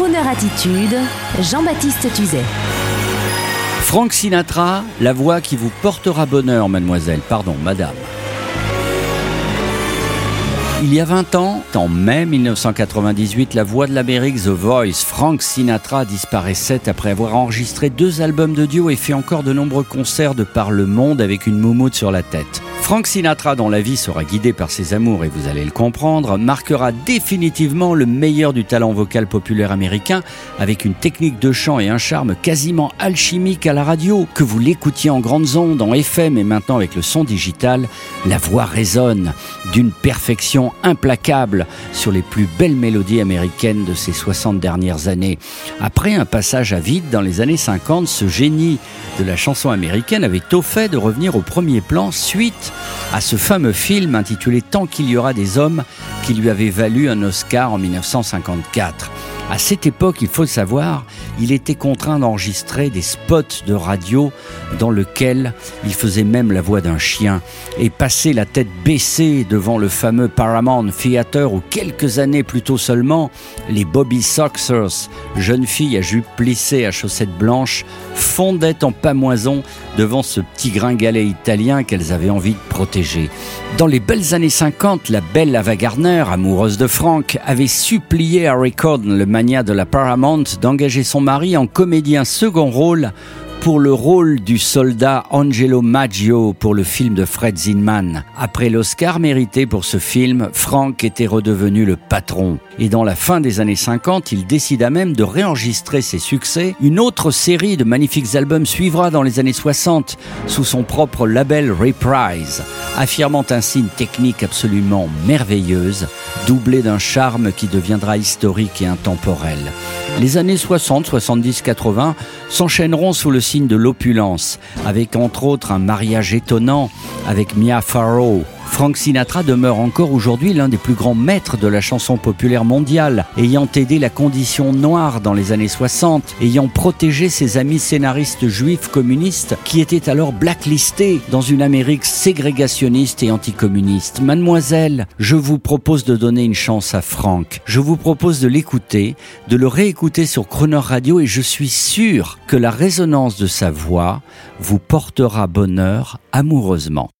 Crooner Attitude, Jean-Baptiste Tuzet. Frank Sinatra, la voix qui vous portera bonheur, mademoiselle, pardon, madame. Il y a 20 ans, en mai 1998, la voix de l'Amérique, The Voice, Frank Sinatra disparaissait après avoir enregistré deux albums de duo et fait encore de nombreux concerts de par le monde avec une moumoute sur la tête. Frank Sinatra, dont la vie sera guidée par ses amours, et vous allez le comprendre, marquera définitivement le meilleur du talent vocal populaire américain, avec une technique de chant et un charme quasiment alchimique à la radio. Que vous l'écoutiez en grandes ondes, en FM et maintenant avec le son digital, la voix résonne d'une perfection implacable sur les plus belles mélodies américaines de ces 60 dernières années. Après un passage à vide dans les années 50, ce génie de la chanson américaine avait tôt fait de revenir au premier plan suite à ce fameux film intitulé Tant qu'il y aura des hommes qui lui avait valu un Oscar en 1954. À cette époque, il faut le savoir, il était contraint d'enregistrer des spots de radio dans lesquels il faisait même la voix d'un chien et passer la tête baissée devant le fameux Paramount Theater où quelques années plus tôt seulement, les Bobby Soxers, jeunes filles à jupe plissée à chaussettes blanches, fondaient en pamoison devant ce petit gringalet italien qu'elles avaient envie de protéger. Dans les belles années 50, la belle Ava Gardner, amoureuse de Frank, avait supplié Harry Corden, le de la Paramount d'engager son mari en comédien second rôle pour le rôle du soldat Angelo Maggio pour le film de Fred Zinman. Après l'Oscar mérité pour ce film, Frank était redevenu le patron. Et dans la fin des années 50, il décida même de réenregistrer ses succès. Une autre série de magnifiques albums suivra dans les années 60 sous son propre label Reprise, affirmant ainsi une technique absolument merveilleuse, doublée d'un charme qui deviendra historique et intemporel. Les années 60, 70, 80 s'enchaîneront sous le de l'opulence, avec entre autres un mariage étonnant avec Mia Farrow, Frank Sinatra demeure encore aujourd'hui l'un des plus grands maîtres de la chanson populaire mondiale, ayant aidé la condition noire dans les années 60, ayant protégé ses amis scénaristes juifs communistes qui étaient alors blacklistés dans une Amérique ségrégationniste et anticommuniste. Mademoiselle, je vous propose de donner une chance à Frank. Je vous propose de l'écouter, de le réécouter sur Croner Radio et je suis sûr que la résonance de sa voix vous portera bonheur amoureusement.